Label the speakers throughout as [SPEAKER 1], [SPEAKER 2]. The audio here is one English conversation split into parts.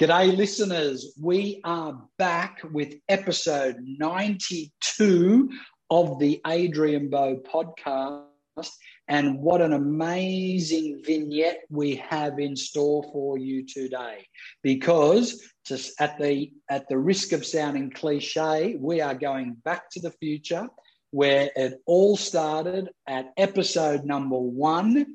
[SPEAKER 1] G'day, listeners. We are back with episode 92 of the Adrian Bo podcast. And what an amazing vignette we have in store for you today. Because just at the at the risk of sounding cliche, we are going back to the future where it all started at episode number one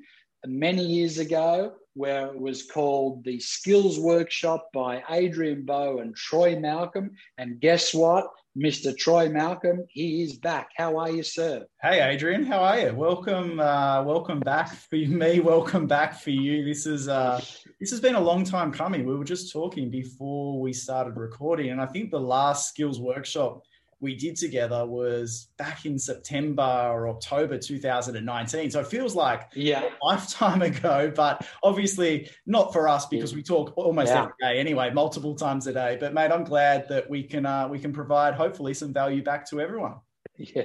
[SPEAKER 1] many years ago, where it was called the Skills Workshop by Adrian Bo and Troy Malcolm. And guess what? Mr. Troy Malcolm, he is back. How are you, sir?
[SPEAKER 2] Hey, Adrian, how are you? Welcome, uh, welcome back for me. Welcome back for you. This is uh, this has been a long time coming. We were just talking before we started recording, and I think the last skills workshop we did together was back in September or October 2019. So it feels like
[SPEAKER 1] yeah.
[SPEAKER 2] a lifetime ago, but obviously not for us because we talk almost yeah. every day anyway, multiple times a day. But mate, I'm glad that we can uh, we can provide hopefully some value back to everyone.
[SPEAKER 1] Yeah.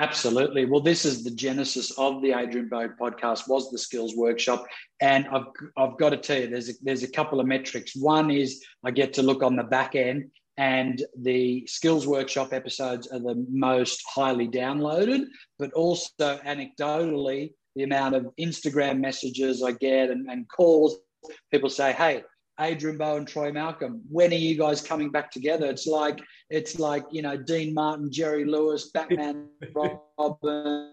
[SPEAKER 1] Absolutely. Well, this is the genesis of the Adrian Bo podcast was the skills workshop, and I've I've got to tell you, there's a, there's a couple of metrics. One is I get to look on the back end and the skills workshop episodes are the most highly downloaded but also anecdotally the amount of instagram messages i get and, and calls people say hey adrian bo and troy malcolm when are you guys coming back together? It's like it's like you know dean martin jerry lewis batman robin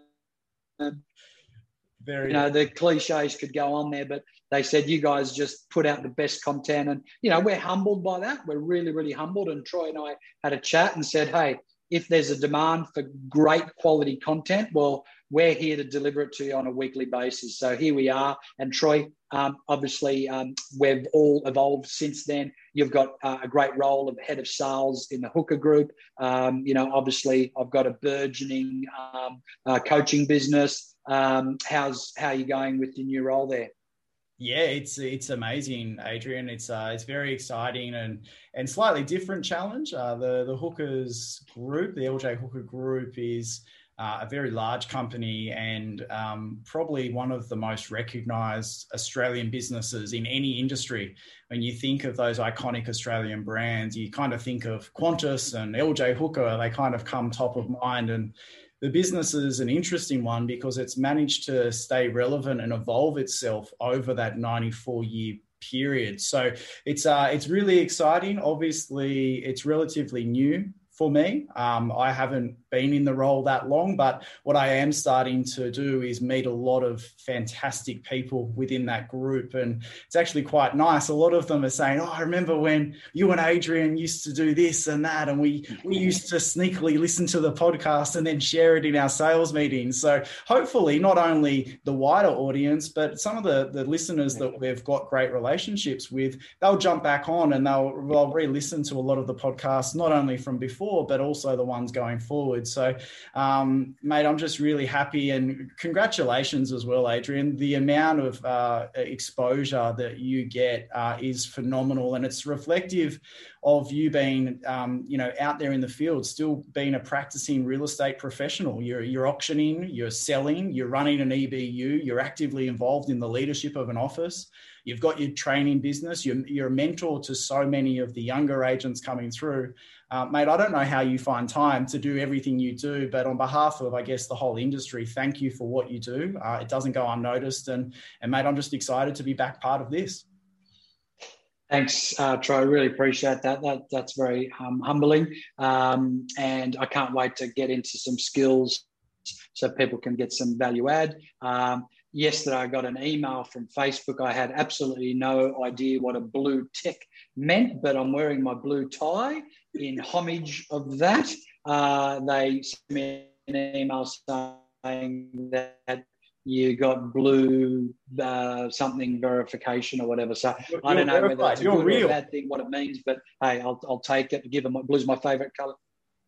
[SPEAKER 1] very you know the cliches could go on there but they said you guys just put out the best content. And you know we're humbled by that. We're really really humbled. And troy and i had a chat and said hey if there's a demand for great quality content well we're here to deliver it to you on a weekly basis. So here we are. And troy um, obviously um, we've all evolved since then. You've got uh, a great role of head of sales in the hooker group. Um, you know obviously i've got a burgeoning um, uh, coaching business um, how's how are you going with your new role there
[SPEAKER 2] yeah, it's it's amazing, Adrian. It's uh, it's very exciting and and slightly different challenge. Uh, the the Hookers Group, the LJ Hooker Group, is uh, a very large company and um, probably one of the most recognised Australian businesses in any industry. When you think of those iconic Australian brands, you kind of think of Qantas and LJ Hooker. They kind of come top of mind and the business is an interesting one because it's managed to stay relevant and evolve itself over that 94 year period. So it's uh, it's really exciting. Obviously, it's relatively new for me. Um, I haven't been in the role that long, but what I am starting to do is meet a lot of fantastic people within that group. And it's actually quite nice. A lot of them are saying, Oh, I remember when you and Adrian used to do this and that. And we, we used to sneakily listen to the podcast and then share it in our sales meetings. So hopefully, not only the wider audience, but some of the, the listeners that we've got great relationships with, they'll jump back on and they'll, they'll re listen to a lot of the podcasts, not only from before before, but also the ones going forward. So, um, mate, I'm just really happy and congratulations as well, Adrian. The amount of uh, exposure that you get uh, is phenomenal, and it's reflective of you being, um, you know, out there in the field, still being a practicing real estate professional. You're you're auctioning, you're selling, you're running an EBU, you're actively involved in the leadership of an office. You've got your training business. You're, you're a mentor to so many of the younger agents coming through. Uh, mate, I don't know how you find time to do everything you do, but on behalf of, I guess, the whole industry, thank you for what you do. Uh, it doesn't go unnoticed. And, and, mate, I'm just excited to be back part of this.
[SPEAKER 1] Thanks, uh, Troy. Really appreciate that. that that's very um, humbling. Um, and I can't wait to get into some skills so people can get some value add. Um, yesterday, I got an email from Facebook. I had absolutely no idea what a blue tick meant, but I'm wearing my blue tie in homage of that, uh, they sent me an email saying that you got blue uh, something verification or whatever. So you're, I don't know verified. whether it's a you're good real. or a bad thing, what it means, but hey, I'll, I'll take it. Give them blue's my favorite color.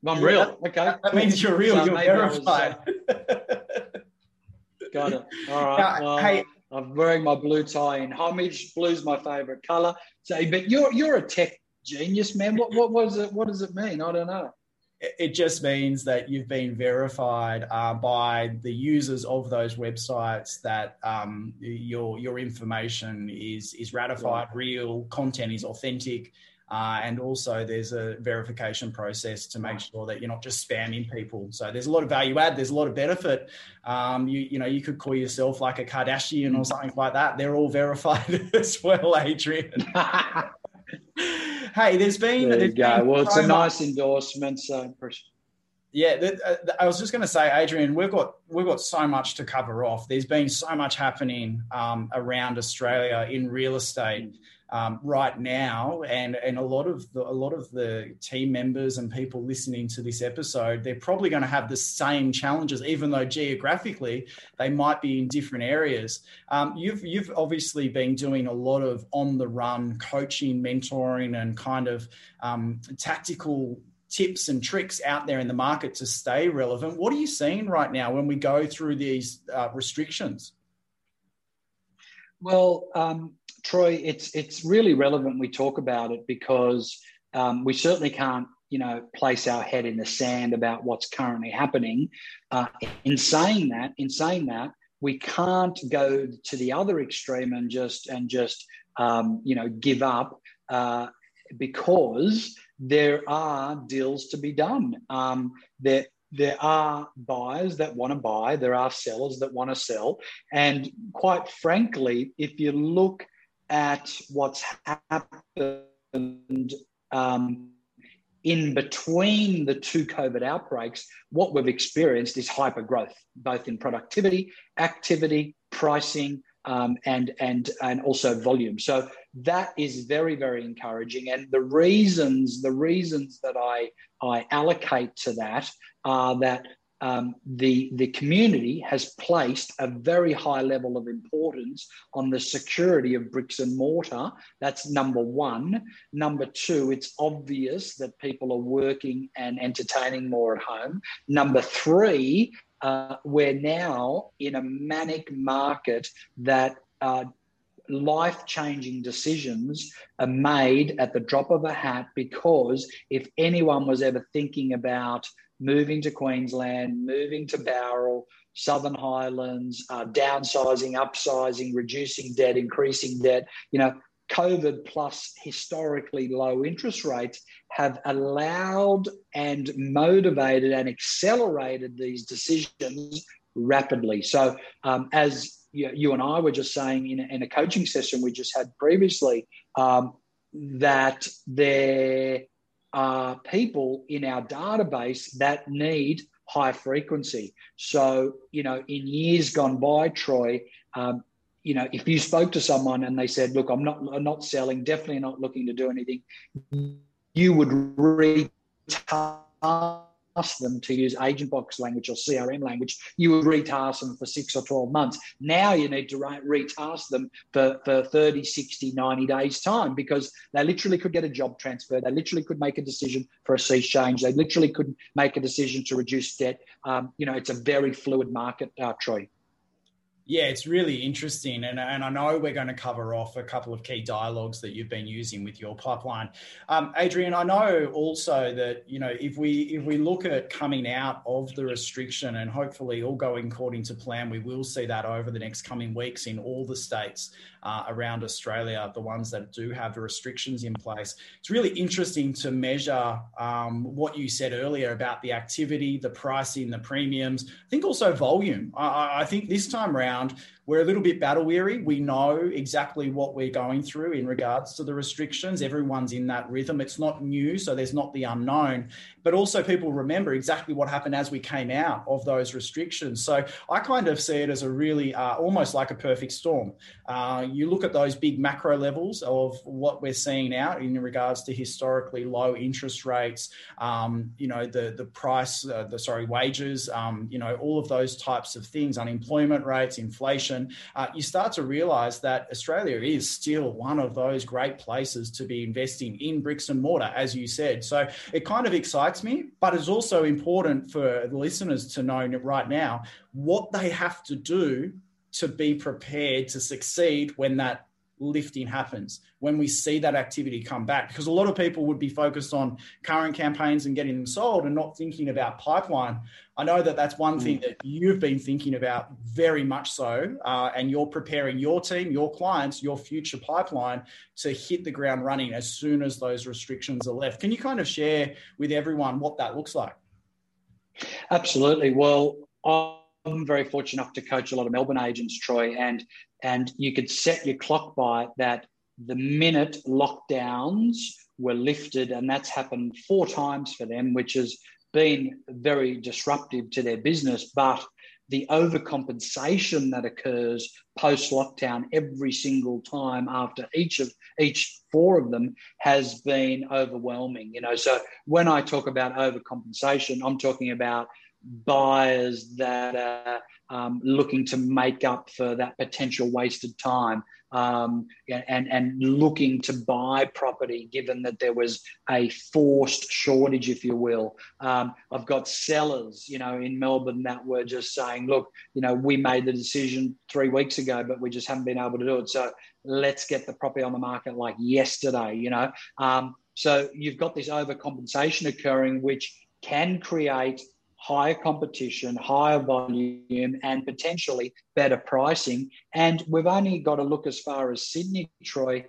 [SPEAKER 1] I'm real.
[SPEAKER 2] That, okay, that means you're real. So you're verified. Was, uh,
[SPEAKER 1] got it. All right. Now, well, hey. I'm wearing my blue tie in homage. Blue's my favorite color. So, but you're you're a tech genius, man. What what was it? What does it mean? I don't know.
[SPEAKER 2] It just means that you've been verified uh, by the users of those websites that um, your your information is is ratified, real content is authentic, uh, and also there's a verification process to make sure that you're not just spamming people. So there's a lot of value add. There's a lot of benefit. Um, you you know you could call yourself like a Kardashian or something like that. They're all verified as well, Adrian. hey, there's been.
[SPEAKER 1] There
[SPEAKER 2] you
[SPEAKER 1] go. Well, it's so a nice much. endorsement. So
[SPEAKER 2] yeah, uh, I was just going to say, Adrian, we've got we've got so much to cover off. There's been so much happening um, around Australia in real estate um, right now, and and a lot of the, a lot of the team members and people listening to this episode, they're probably going to have the same challenges, even though geographically they might be in different areas. Um, you've you've obviously been doing a lot of on the run coaching, mentoring, and kind of um, tactical tips and tricks out there in the market to stay relevant. What are you seeing right now when we go through these uh, restrictions?
[SPEAKER 1] Well, um, Troy, it's it's really relevant we talk about it because um, we certainly can't, you know, place our head in the sand about what's currently happening. Uh, in saying that, in saying that, we can't go to the other extreme and just and just um, you know give up uh, because there are deals to be done. Um, there there are buyers that want to buy, there are sellers that want to sell, and quite frankly, if you look at what's happened um, in between the two COVID outbreaks, what we've experienced is hyper growth, both in productivity, activity, pricing, um, and and and also volume. So that is very very encouraging. And the reasons the reasons that I I allocate to that are that um, the, the community has placed a very high level of importance on the security of bricks and mortar. That's number one. Number two, it's obvious that people are working and entertaining more at home. Number three, uh, we're now in a manic market that uh, life changing decisions are made at the drop of a hat because if anyone was ever thinking about moving to Queensland, moving to Bowral, Southern Highlands, uh, downsizing, upsizing, reducing debt, increasing debt. You know, COVID plus historically low interest rates have allowed and motivated and accelerated these decisions rapidly. So, um, as you, you, and I were just saying in a, in a coaching session we just had previously, um, that there are people in our database that need high frequency. So, you know, in years gone by, Troy, um, you know, if you spoke to someone and they said, "Look, I'm not, I'm not selling, definitely not looking to do anything," you would reach ask them to use Agentbox language or CRM language, you would retask them for six or 12 months. Now you need to retask them for, for 30, 60, 90 days' time because they literally could get a job transfer. They literally could make a decision for a cease change. They literally could make a decision to reduce debt. Um, you know, it's a very fluid market, uh, Troy.
[SPEAKER 2] Yeah, it's really interesting. And, and I know we're going to cover off a couple of key dialogues that you've been using with your pipeline. Um, Adrian, I know also that, you know, if we if we look at coming out of the restriction and hopefully all going according to plan, we will see that over the next coming weeks in all the states uh, around Australia, the ones that do have the restrictions in place. It's really interesting to measure um, what you said earlier about the activity, the pricing, the premiums. I think also volume. I, I think this time around, around we're a little bit battle weary. We know exactly what we're going through in regards to the restrictions. Everyone's in that rhythm. It's not new, so there's not the unknown, but also people remember exactly what happened as we came out of those restrictions. So I kind of see it as a really uh, almost like a perfect storm. Uh, you look at those big macro levels of what we're seeing now in regards to historically low interest rates, um, you know, the the price, uh, the sorry, wages, um, you know, all of those types of things, unemployment rates, inflation uh, you start to realize that Australia is still one of those great places to be investing in bricks and mortar, as you said. So it kind of excites me, but it's also important for the listeners to know right now what they have to do to be prepared to succeed when that lifting happens, when we see that activity come back. Because a lot of people would be focused on current campaigns and getting them sold and not thinking about pipeline. I know that that's one thing mm. that you've been thinking about very much so, uh, and you're preparing your team, your clients, your future pipeline to hit the ground running as soon as those restrictions are left. Can you kind of share with everyone what that looks like?
[SPEAKER 1] Absolutely. Well, I'm very fortunate enough to coach a lot of Melbourne agents, Troy, and and you could set your clock by that the minute lockdowns were lifted, and that's happened four times for them, which has been very disruptive to their business. But the overcompensation that occurs post lockdown every single time after each of each four of them has been overwhelming you know so when i talk about overcompensation i'm talking about buyers that are um, looking to make up for that potential wasted time um, and, and looking to buy property given that there was a forced shortage, if you will. Um, I've got sellers, you know, in Melbourne that were just saying, look, you know, we made the decision three weeks ago, but we just haven't been able to do it. So let's get the property on the market like yesterday, you know. Um, so you've got this overcompensation occurring, which can create higher competition, higher volume, and potentially better pricing. And we've only got to look as far as Sydney, Troy,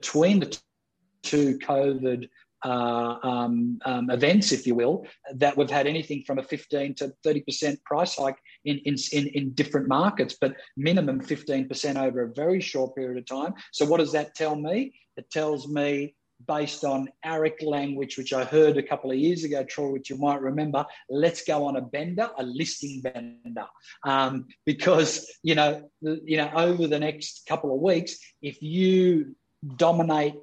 [SPEAKER 1] between the two COVID uh, um, um, events, if you will, that we've had anything from a 15 to 30% price hike in, in, in, in different markets, but minimum 15% over a very short period of time. So, what does that tell me? It tells me based on AREC language, which I heard a couple of years ago, Troy, which you might remember. Let's go on a bender, a listing bender, um, because you know, you know, over the next couple of weeks, if you dominate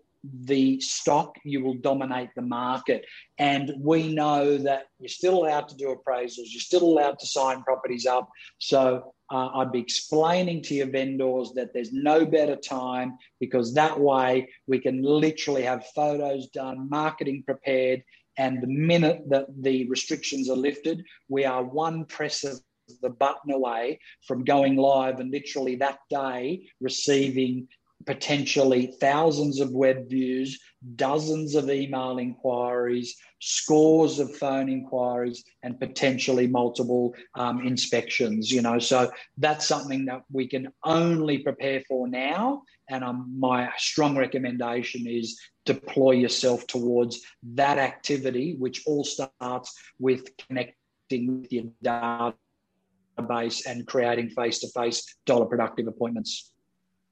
[SPEAKER 1] the stock, you will dominate the market. And we know that you're still allowed to do appraisals, you're still allowed to sign properties up. So uh, I'd be explaining to your vendors that there's no better time because that way we can literally have photos done, marketing prepared, and the minute that the restrictions are lifted, we are one press of the button away from going live and literally that day receiving potentially thousands of web views, dozens of email inquiries, scores of phone inquiries, and potentially multiple um, inspections. You know, so that's something that we can only prepare for now. And um, my strong recommendation is deploy yourself towards that activity, which all starts with connecting with your database and creating face-to-face dollar productive appointments.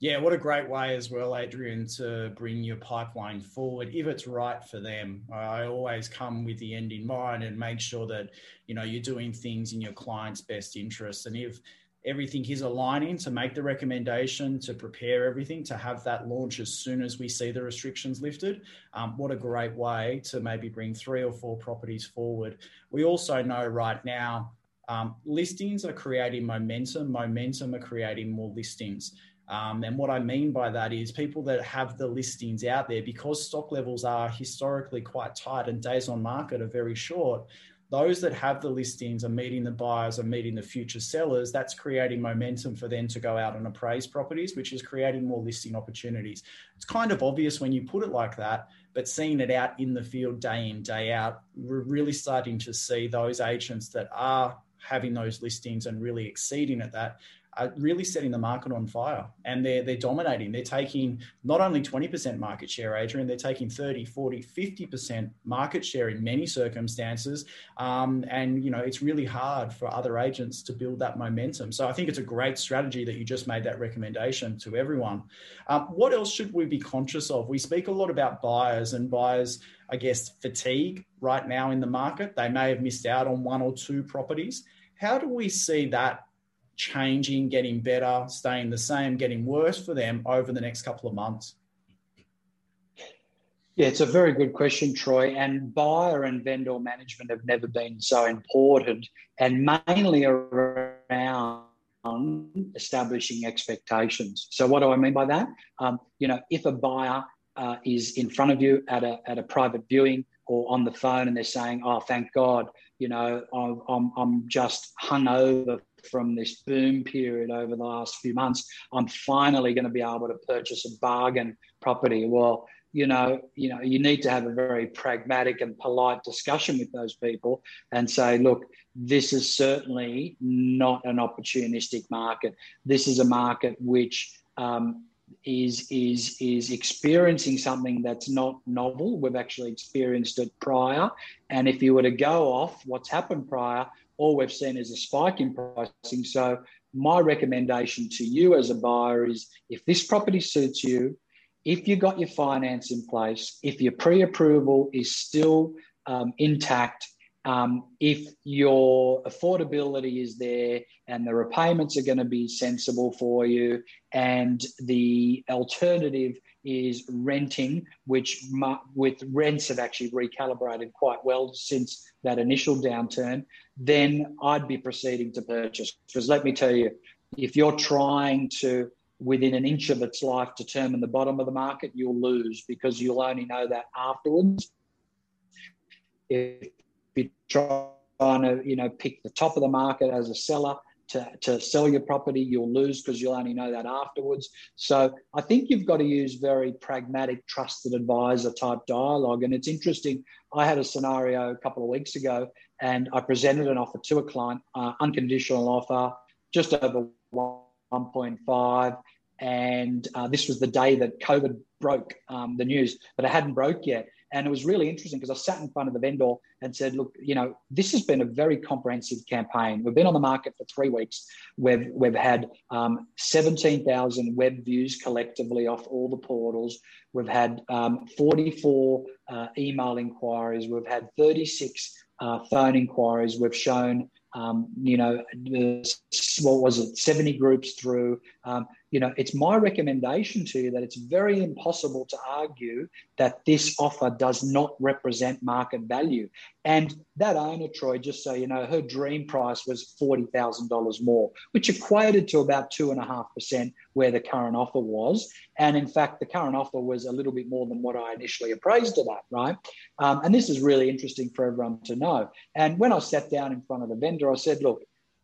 [SPEAKER 2] Yeah, what a great way as well, Adrian, to bring your pipeline forward if it's right for them. I always come with the end in mind and make sure that you know you're doing things in your client's best interest. And if everything is aligning to make the recommendation to prepare everything to have that launch as soon as we see the restrictions lifted. Um, what a great way to maybe bring three or four properties forward. We also know right now um, listings are creating momentum, momentum are creating more listings. Um, and what I mean by that is people that have the listings out there, because stock levels are historically quite tight and days on market are very short, those that have the listings are meeting the buyers, are meeting the future sellers. That's creating momentum for them to go out and appraise properties, which is creating more listing opportunities. It's kind of obvious when you put it like that, but seeing it out in the field day in, day out, we're really starting to see those agents that are having those listings and really exceeding at that are really setting the market on fire and they're, they're dominating. They're taking not only 20% market share, Adrian, they're taking 30, 40, 50% market share in many circumstances. Um, and, you know, it's really hard for other agents to build that momentum. So I think it's a great strategy that you just made that recommendation to everyone. Um, what else should we be conscious of? We speak a lot about buyers and buyers, I guess, fatigue right now in the market. They may have missed out on one or two properties. How do we see that changing, getting better, staying the same, getting worse for them over the next couple of months?
[SPEAKER 1] Yeah, it's a very good question, Troy. And buyer and vendor management have never been so important, and mainly around establishing expectations. So, what do I mean by that? Um, you know, if a buyer uh, is in front of you at a at a private viewing or on the phone, and they're saying, "Oh, thank God," you know, I'm I'm, I'm just hungover from this boom period over the last few months, I'm finally going to be able to purchase a bargain property. Well, you know, you know, you need to have a very pragmatic and polite discussion with those people and say, look, this is certainly not an opportunistic market. This is a market which um, is is is experiencing something that's not novel. We've actually experienced it prior, and if you were to go off what's happened prior, all we've seen is a spike in pricing. So my recommendation to you as a buyer is if this property suits you, if you've got your finance in place, if your pre-approval is still um, intact, um, if your affordability is there and the repayments are going to be sensible for you, and the alternative is renting, which with rents have actually recalibrated quite well since that initial downturn, then I'd be proceeding to purchase. Because let me tell you, if you're trying to within an inch of its life determine the bottom of the market, you'll lose because you'll only know that afterwards. If you're trying to, you know, pick the top of the market as a seller to, to sell your property, you'll lose because you'll only know that afterwards. So I think you've got to use very pragmatic, trusted advisor type dialogue. And it's interesting. I had a scenario a couple of weeks ago and I presented an offer to a client, uh, unconditional offer, just over 1.5 and uh, this was the day that COVID broke um, the news, but it hadn't broke yet. And it was really interesting because I sat in front of the vendor and said, "Look, you know, this has been a very comprehensive campaign. We've been on the market for three weeks. We've we've had um, seventeen thousand web views collectively off all the portals. We've had um, forty four uh, email inquiries. We've had thirty six uh, phone inquiries. We've shown." Um, you know, what was it, 70 groups through. Um, you know, it's my recommendation to you that it's very impossible to argue that this offer does not represent market value. And that owner, Troy, just so you know, her dream price was $40,000 more, which equated to about 2.5% where the current offer was. And in fact, the current offer was a little bit more than what I initially appraised it at, right? Um, and this is really interesting for everyone to know. And when I sat down in front of the vendor, I said, look,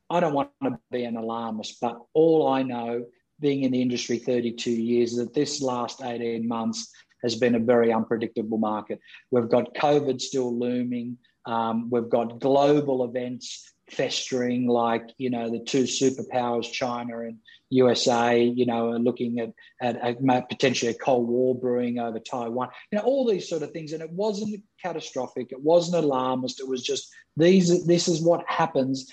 [SPEAKER 1] I don't want to be an alarmist, but all I know being in the industry 32 years that this last 18 months has been a very unpredictable market. We've got COVID still looming. Um, we've got global events festering, like you know the two superpowers, China and USA. You know, are looking at at, potentially a cold war brewing over Taiwan. You know, all these sort of things, and it wasn't catastrophic. It wasn't alarmist. It was just these. This is what happens.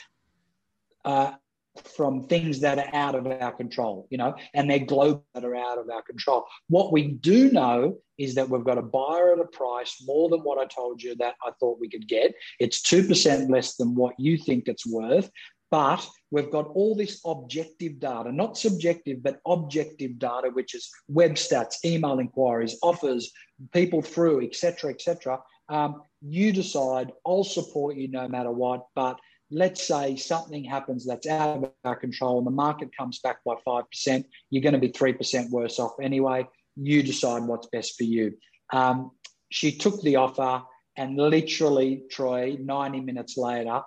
[SPEAKER 1] Uh, from things that are out of our control, you know, and they're global that are out of our control. What we do know is that we've got a buyer at a price more than what I told you that I thought we could get. It's 2% less than what you think it's worth. But we've got all this objective data, not subjective, but objective data, which is web stats, email inquiries, offers, people through, etc., etc. Um, you decide. I'll support you no matter what. But let's say something happens that's out of our control and the market comes back by 5%, you're going to be 3% worse off anyway. You decide what's best for you. Um, she took the offer and literally, Troy, 90 minutes later,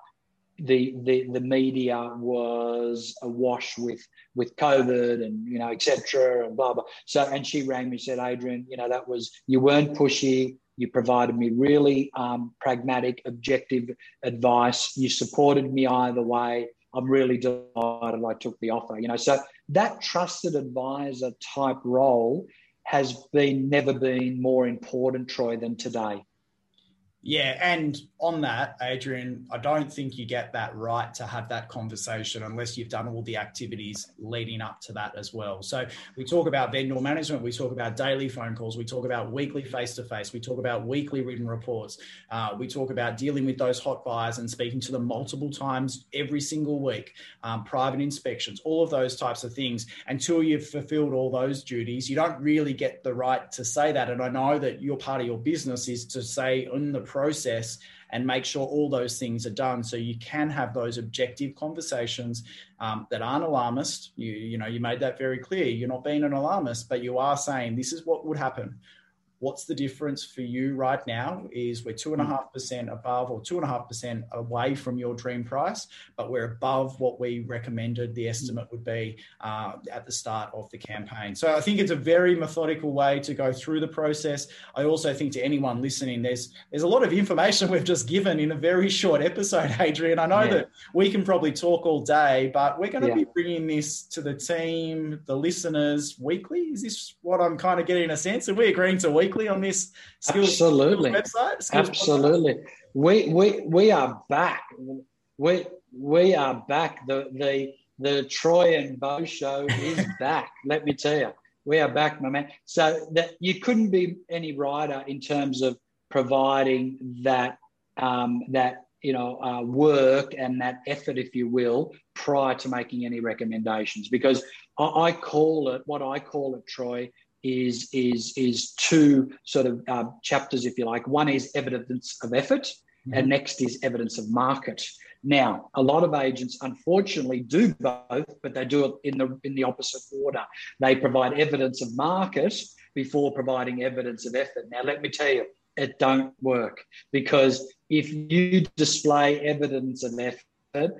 [SPEAKER 1] the, the the media was awash with with COVID and you know etc. and blah blah. So and she rang me said, Adrian, you know that was you weren't pushy. You provided me really um, pragmatic, objective advice. You supported me either way. I'm really delighted I took the offer. You know, so that trusted advisor type role has been never been more important, Troy, than today.
[SPEAKER 2] Yeah, and on that, Adrian, I don't think you get that right to have that conversation unless you've done all the activities leading up to that as well. So we talk about vendor management, we talk about daily phone calls, we talk about weekly face to face, we talk about weekly written reports, uh, we talk about dealing with those hot buyers and speaking to them multiple times every single week, um, private inspections, all of those types of things. Until you've fulfilled all those duties, you don't really get the right to say that. And I know that your part of your business is to say in the process and make sure all those things are done. So you can have those objective conversations um, that aren't alarmist. You you know you made that very clear. You're not being an alarmist but you are saying this is what would happen what's the difference for you right now is we're two and a
[SPEAKER 1] Mm.
[SPEAKER 2] half percent above or two and a half percent away from your dream price, but we're above what we recommended the estimate would be uh, at the start of the campaign. So I think it's a very methodical way to go through the process. I also think to anyone listening, there's there's a lot of information we've just given in a very short episode, Adrian. I know
[SPEAKER 1] Yeah.
[SPEAKER 2] that we can probably talk all day, but we're going to
[SPEAKER 1] Yeah.
[SPEAKER 2] be bringing this to the team, the listeners weekly. Is this what I'm kind of getting a sense? Are we agreeing to weekly on this skills,
[SPEAKER 1] Absolutely.
[SPEAKER 2] skills website? Skills podcast?
[SPEAKER 1] Absolutely. We we we are back. We we are back. The the the Troy and Bo show is back. Let me tell you, we are back, my man. So that you couldn't be any righter in terms of providing that um, that you know uh, work and that effort, if you will, prior to making any recommendations. Because I, I call it what I call it, Troy, is is is two sort of uh, chapters, if you like. One is evidence of effort,
[SPEAKER 2] Mhm.
[SPEAKER 1] and next is evidence of market. Now, a lot of agents, unfortunately, do both, but they do it in the in the opposite order. They provide evidence of market before providing evidence of effort. Now, let me tell you, it don't work because if you display evidence of effort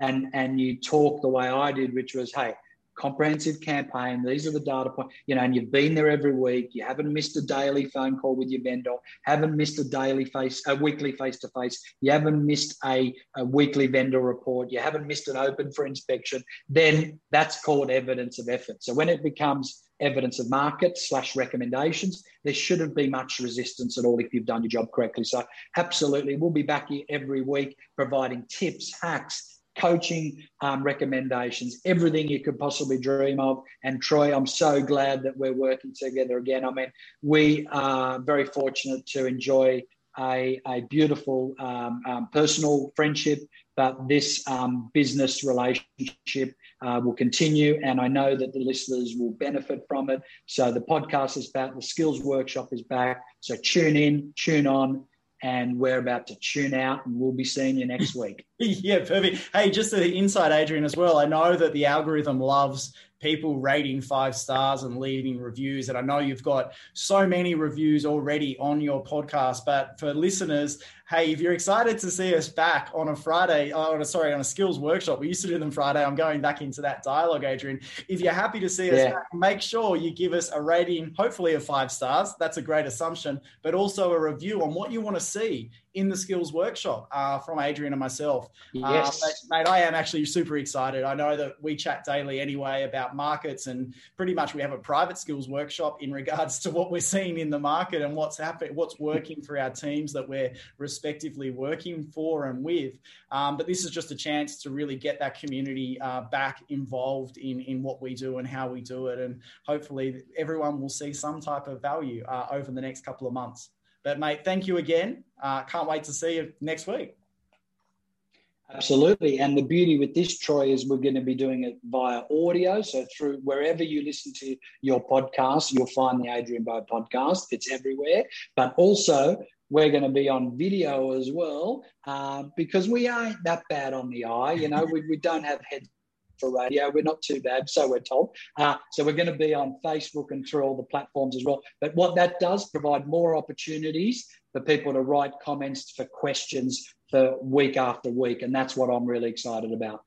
[SPEAKER 1] and and you talk the way I did, which was, hey, comprehensive campaign. These are the data points, you know, and you've been there every week. You haven't missed a daily phone call with your vendor, haven't missed a daily face, a weekly face to face. You haven't missed a, a weekly vendor report. You haven't missed an open for inspection. Then that's called evidence of effort. So when it becomes evidence of market slash recommendations, there shouldn't be much resistance at all if you've done your job correctly. So absolutely, we'll be back here every week providing tips, hacks, coaching um, recommendations, everything you could possibly dream of. And Troy, I'm so glad that we're working together again. I mean, we are very fortunate to enjoy a, a beautiful um, um, personal friendship, but this um, business relationship uh, will continue. And I know that the listeners will benefit from it. So the podcast is back, the skills workshop is back. So tune in, tune on. And we're about to tune out, and we'll be seeing you next week.
[SPEAKER 2] yeah, perfect. Hey, just the inside, Adrian, as well. I know that the algorithm loves people rating five stars and leaving reviews. And I know you've got so many reviews already on your podcast. But for listeners, hey, if you're excited to see us back on a Friday, oh, sorry, on a skills workshop, we used to do them Friday. I'm going back into that dialogue, Adrian. If you're happy to see us
[SPEAKER 1] Yeah.
[SPEAKER 2] back, make sure you give us a rating, hopefully of five stars. That's a great assumption, but also a review on what you want to see in the skills workshop uh, from Adrian and myself.
[SPEAKER 1] Yes.
[SPEAKER 2] Uh, mate, mate, I am actually super excited. I know that we chat daily anyway about markets, and pretty much we have a private skills workshop in regards to what we're seeing in the market and what's happening, what's working for our teams that we're respectively working for and with. Um, but this is just a chance to really get that community uh, back involved in in what we do and how we do it, and hopefully everyone will see some type of value uh, over the next couple of months. But mate, thank you again. Uh, can't wait to see you next week.
[SPEAKER 1] Absolutely. And the beauty with this, Troy, is we're going to be doing it via audio. So through wherever you listen to your podcast, you'll find the Adrian Bo podcast. It's everywhere. But also, we're going to be on video as well uh, because we ain't that bad on the eye. You know, we, we don't have heads for radio. We're not too bad, so we're told. Uh, so we're going to be on Facebook and through all the platforms as well. But what that does provide more opportunities for people to write comments for questions for week after week, and that's what I'm really excited about.